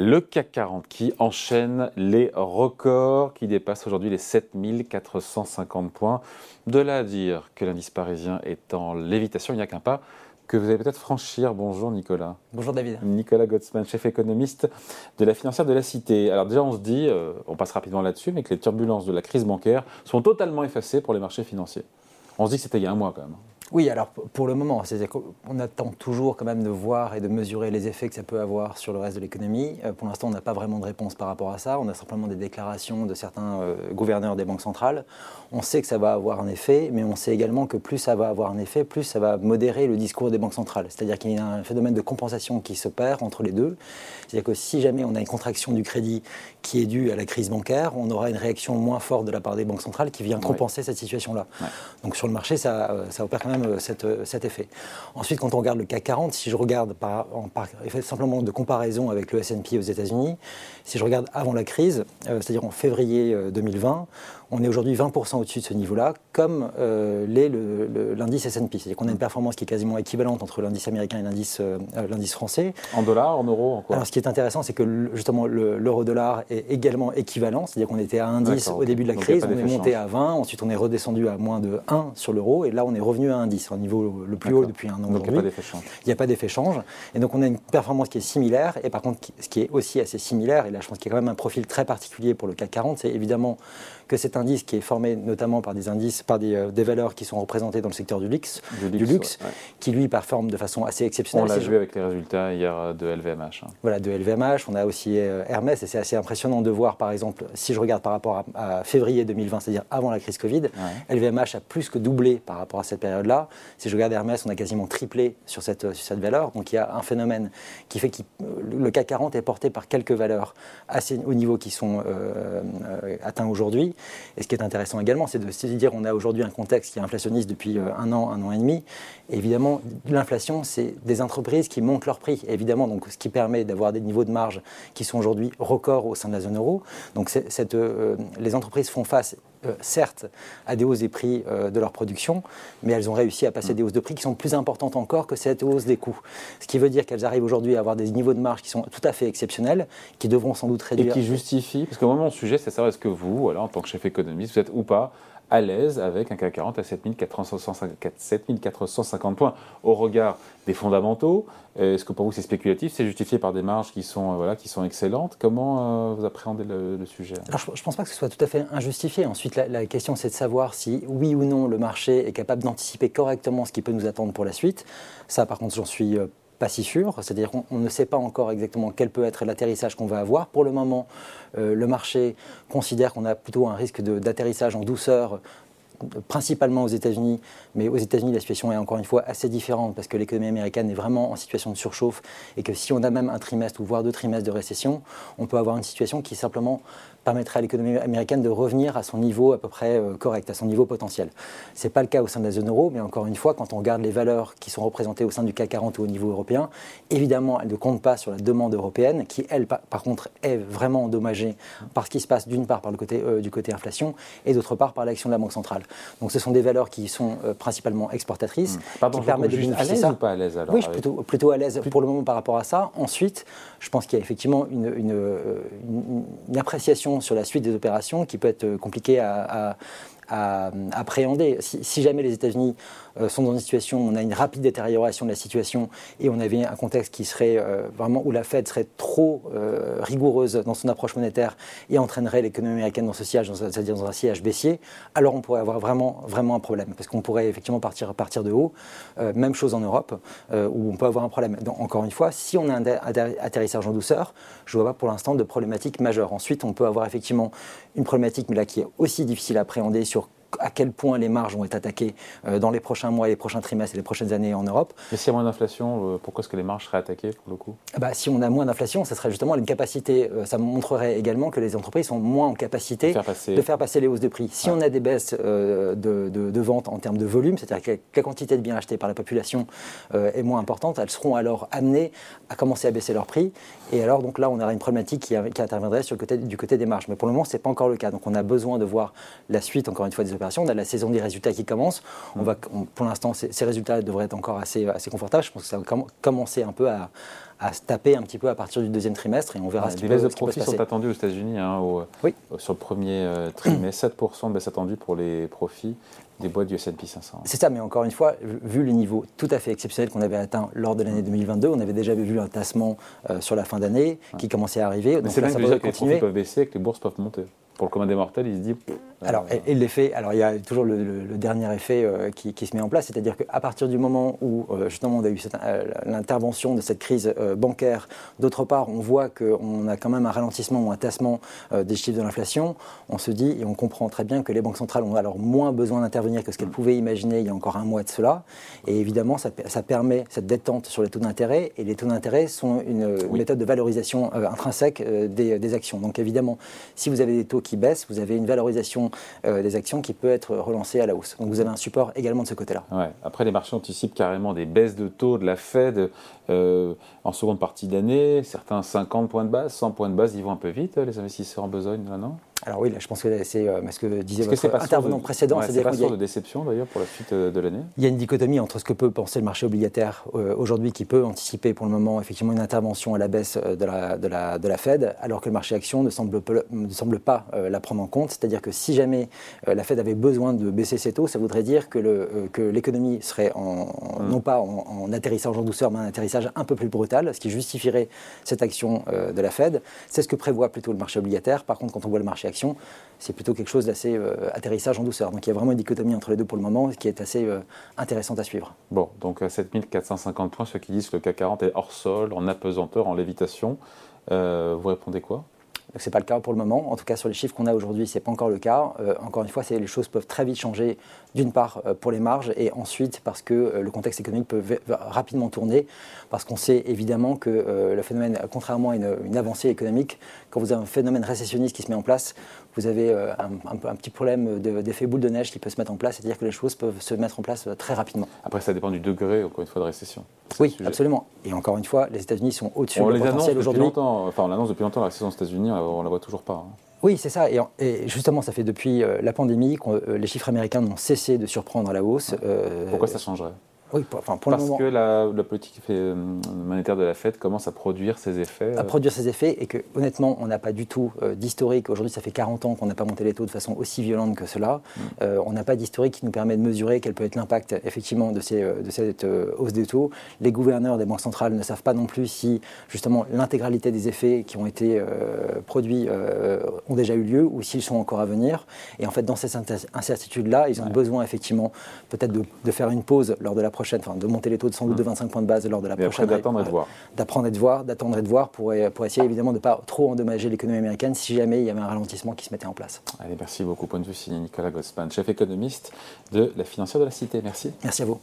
Le CAC 40 qui enchaîne les records, qui dépasse aujourd'hui les 7450 points. De là à dire que l'indice parisien est en lévitation, il n'y a qu'un pas que vous allez peut-être franchir. Bonjour Nicolas. Bonjour David. Nicolas Gottsman, chef économiste de la financière de la Cité. Alors déjà on se dit, euh, on passe rapidement là-dessus, mais que les turbulences de la crise bancaire sont totalement effacées pour les marchés financiers. On se dit que c'était il y a un mois quand même. Oui, alors pour le moment, on attend toujours quand même de voir et de mesurer les effets que ça peut avoir sur le reste de l'économie. Euh, pour l'instant, on n'a pas vraiment de réponse par rapport à ça. On a simplement des déclarations de certains euh, gouverneurs des banques centrales. On sait que ça va avoir un effet, mais on sait également que plus ça va avoir un effet, plus ça va modérer le discours des banques centrales. C'est-à-dire qu'il y a un phénomène de compensation qui se perd entre les deux. C'est-à-dire que si jamais on a une contraction du crédit qui est due à la crise bancaire, on aura une réaction moins forte de la part des banques centrales qui vient compenser cette situation-là. Donc sur le marché, ça, euh, ça opère quand même euh, euh, cet effet. Ensuite, quand on regarde le CAC 40, si je regarde par, en, simplement de comparaison avec le S&P aux États-Unis, si je regarde avant la crise, euh, c'est-à-dire en février 2020, on est aujourd'hui 20% au-dessus de ce niveau-là, comme euh, l'est l'indice S&P. C'est-à-dire qu'on a une performance qui est quasiment équivalente entre l'indice américain et l'indice euh, français. En dollars, en euros, en quoi? Alors, ce qui est intéressant, c'est que justement l'euro-dollar est également équivalent. C'est-à-dire qu'on était à 1,10 10 au début de la crise, on est monté à 20, ensuite on est redescendu à moins de 1 sur l'euro, et là on est revenu à 1,10, au niveau le plus haut depuis un an Donc il n'y a pas d'effet change. Il n'y a pas d'effet change. Et donc on a une performance qui est similaire, et par contre, ce qui est aussi assez similaire, et là je pense qu'il y a quand même un profil très particulier pour le CAC 40, c'est évidemment que cet indice qui est formé notamment par des indices, par des, euh, valeurs qui sont représentées dans le secteur du luxe, du luxe, qui lui performe de façon assez exceptionnelle. On l'a vu avec les résultats hier euh, de LVMH. Hein. Voilà, de LVMH. On a aussi euh, Hermès, et c'est assez impressionnant de voir, par exemple, si je regarde par rapport à, février 2020, c'est-à-dire avant la crise Covid, LVMH a plus que doublé par rapport à cette période-là. Si je regarde Hermès, on a quasiment triplé sur cette, sur cette valeur. Donc il y a un phénomène qui fait que le CAC 40 est porté par quelques valeurs assez au niveau qui sont atteints aujourd'hui. Et ce qui est intéressant également, c'est de se dire on a aujourd'hui un contexte qui est inflationniste depuis euh, un an, un an et demi. évidemment, l'inflation, c'est des entreprises qui montent leurs prix, évidemment, donc ce qui permet d'avoir des niveaux de marge qui sont aujourd'hui records au sein de la zone euro. Donc cette, euh, les entreprises font face euh, certes à des hausses des prix de leur production, mais elles ont réussi à passer des hausses de prix qui sont plus importantes encore que cette hausse des coûts. Ce qui veut dire qu'elles arrivent aujourd'hui à avoir des niveaux de marge qui sont tout à fait exceptionnels, qui devront sans doute réduire. Et qui justifient, parce que moment, mon sujet, c'est savoir est-ce que vous, voilà, en tant que chef vous êtes ou pas à l'aise avec un CAC 40 à 7450 points au regard des fondamentaux. Est-ce que pour vous c'est spéculatif C'est justifié par des marges qui sont, euh, voilà, qui sont excellentes? Comment euh, vous appréhendez le, sujet? Alors, Je ne pense pas que ce soit tout à fait injustifié. Ensuite, la, la question c'est de savoir si oui ou non le marché est capable d'anticiper correctement ce qui peut nous attendre pour la suite. Ça par contre j'en suis euh, pas si sûr, c'est-à-dire qu'on ne sait pas encore exactement quel peut être l'atterrissage qu'on va avoir. Pour le moment, euh, le marché considère qu'on a plutôt un risque d'atterrissage en douceur principalement aux États-Unis, mais aux États-Unis, la situation est encore une fois assez différente parce que l'économie américaine est vraiment en situation de surchauffe et que si on a même un trimestre ou voire deux trimestres de récession, on peut avoir une situation qui simplement permettrait à l'économie américaine de revenir à son niveau à peu près euh, correct, à son niveau potentiel. Ce n'est pas le cas au sein de la zone euro, mais encore une fois, quand on regarde les valeurs qui sont représentées au sein du CAC 40 ou au niveau européen, évidemment, elles ne comptent pas sur la demande européenne, qui, elle, par, contre, est vraiment endommagée par ce qui se passe d'une part par le côté, euh, du côté inflation et d'autre part par l'action de la Banque centrale. Donc ce sont des valeurs qui sont euh, principalement exportatrices, mmh. Pardon, qui permettent de à l'aise ou pas à l'aise alors Oui, plutôt, plutôt à l'aise pour le moment par rapport à ça. Ensuite, je pense qu'il y a effectivement une, une appréciation sur la suite des opérations qui peut être euh, compliqué à, à, appréhender. Si, jamais les États-Unis euh, sont dans une situation où on a une rapide détérioration de la situation et on avait un contexte qui serait euh, vraiment où la Fed serait trop euh, rigoureuse dans son approche monétaire et entraînerait l'économie américaine dans ce siège, c'est-à-dire dans un siège baissier, alors on pourrait avoir vraiment, vraiment un problème parce qu'on pourrait effectivement partir, partir de haut. même chose en Europe où on peut avoir un problème. Donc, encore une fois, si on a un atterrissage en douceur, je ne vois pas pour l'instant de problématique majeure. Ensuite, on peut avoir effectivement une problématique, mais là qui est aussi difficile à appréhender sur à quel point les marges vont être attaquées euh, dans les prochains mois, les prochains trimestres et les prochaines années en Europe. Mais s'il y a moins d'inflation, euh, pourquoi est-ce que les marges seraient attaquées pour le coup? Ah bah, Si on a moins d'inflation, ça serait justement une capacité, euh, ça montrerait également que les entreprises sont moins en capacité de faire passer, les hausses de prix. Si on a des baisses de, de, vente en termes de volume, c'est-à-dire que la quantité de biens achetés par la population est moins importante, elles seront alors amenées à commencer à baisser leurs prix. Et alors donc là, on aura une problématique qui, qui interviendrait sur le côté, du côté des marges. Mais pour le moment, ce n'est pas encore le cas. Donc on a besoin de voir la suite, encore une fois, des On a la saison des résultats qui commence. On va, pour l'instant, ces, résultats devraient être encore assez, assez confortables. Je pense que ça va commencer un peu à, à se taper un petit peu à partir du deuxième trimestre et on verra ce Les baisses de profit sont attendues aux États-Unis hein, oui. sur le premier euh, trimestre, 7% de baisse attendue pour les profits des boîtes du S&P 500. C'est ça, mais encore une fois, vu les niveaux tout à fait exceptionnels qu'on avait atteints lors de l'année 2022, on avait déjà vu un tassement euh, sur la fin d'année qui commençait à arriver. c'est là, que, que les profits peuvent baisser et que les bourses peuvent monter pour le commun des mortels, il se dit. Alors, et, l'effet, alors il y a toujours le, dernier effet euh, qui, se met en place, c'est-à-dire qu'à partir du moment où euh, justement on a eu euh, l'intervention de cette crise bancaire, d'autre part, on voit qu'on a quand même un ralentissement ou un tassement des chiffres de l'inflation, on se dit et on comprend très bien que les banques centrales ont alors moins besoin d'intervenir que ce qu'elles pouvaient imaginer il y a encore un mois de cela. Et évidemment, ça, permet cette détente sur les taux d'intérêt, et les taux d'intérêt sont une méthode de valorisation intrinsèque des, des actions. Donc évidemment, si vous avez des taux qui baisse, vous avez une valorisation euh, des actions qui peut être relancée à la hausse. Donc vous avez un support également de ce côté-là. Après, les marchés anticipent carrément des baisses de taux de la Fed euh, en seconde partie d'année. Certains 50 points de base, 100 points de base, ils vont un peu vite, les investisseurs en besogne, là, non? Alors oui, là, je pense que c'est euh, ce que disait votre intervenant précédent. c'est pas de déception d'ailleurs pour la suite euh, de l'année Il y a une dichotomie entre ce que peut penser le marché obligataire euh, aujourd'hui, qui peut anticiper pour le moment effectivement une intervention à la baisse de la, de la, de la Fed, alors que le marché action ne semble, ne semble pas la prendre en compte. C'est-à-dire que si jamais la Fed avait besoin de baisser ses taux, ça voudrait dire que l'économie serait en, mm. non pas en, atterrissage en douceur, mais un atterrissage un peu plus brutal, ce qui justifierait cette action de la Fed. C'est ce que prévoit plutôt le marché obligataire. Par contre, quand on voit le marché action, c'est plutôt quelque chose d'assez euh, atterrissage en douceur. Donc il y a vraiment une dichotomie entre les deux pour le moment, qui est assez euh, intéressante à suivre. Bon, donc à 7450 points, ceux qui disent que le CAC 40 est hors sol, en apesanteur, en lévitation, euh, vous répondez quoi? Ce n'est pas le cas pour le moment. En tout cas, sur les chiffres qu'on a aujourd'hui, ce n'est pas encore le cas. encore une fois, les choses peuvent très vite changer, d'une part pour les marges, et ensuite parce que le contexte économique peut rapidement tourner, parce qu'on sait évidemment que le phénomène, contrairement à une, une, avancée économique, quand vous avez un phénomène récessionniste qui se met en place, vous avez euh, un, petit problème d'effet boule de neige qui peut se mettre en place, c'est-à-dire que les choses peuvent se mettre en place euh, très rapidement. Après, ça dépend du degré, encore une fois, de récession. Oui, absolument. Et encore une fois, les États-Unis sont au-dessus du potentiel aujourd'hui. Enfin, on l'annonce depuis longtemps, la récession aux États-Unis, on la voit toujours pas. Hein. Oui, c'est ça. Et, justement, ça fait depuis euh, la pandémie que les chiffres américains n'ont cessé de surprendre à la hausse. Pourquoi ça changerait? Oui, pour, enfin, pour Parce le moment. que la, politique euh, monétaire de la Fed commence à produire ses effets. À euh. produire ses effets et que honnêtement, on n'a pas du tout euh, d'historique. Aujourd'hui, ça fait 40 ans qu'on n'a pas monté les taux de façon aussi violente que cela. Mm. on n'a pas d'historique qui nous permet de mesurer quel peut être l'impact effectivement de, ces, de cette hausse des taux. Les gouverneurs des banques centrales ne savent pas non plus si justement l'intégralité des effets qui ont été produits ont déjà eu lieu ou s'ils sont encore à venir. Et en fait, dans cette incertitude-là, ils ont besoin effectivement peut-être de, de, faire une pause lors de la prochaine, enfin de monter les taux de sans doute de 25 mmh. points de base lors de la prochaine. D'attendre et de voir. D'apprendre et de voir, d'attendre et de voir pour, pour essayer évidemment de ne pas trop endommager l'économie américaine si jamais il y avait un ralentissement qui se mettait en place. Allez, merci beaucoup. Point de vue signé Nicolas Gossman, chef économiste de la financière de la Cité. Merci. Merci à vous.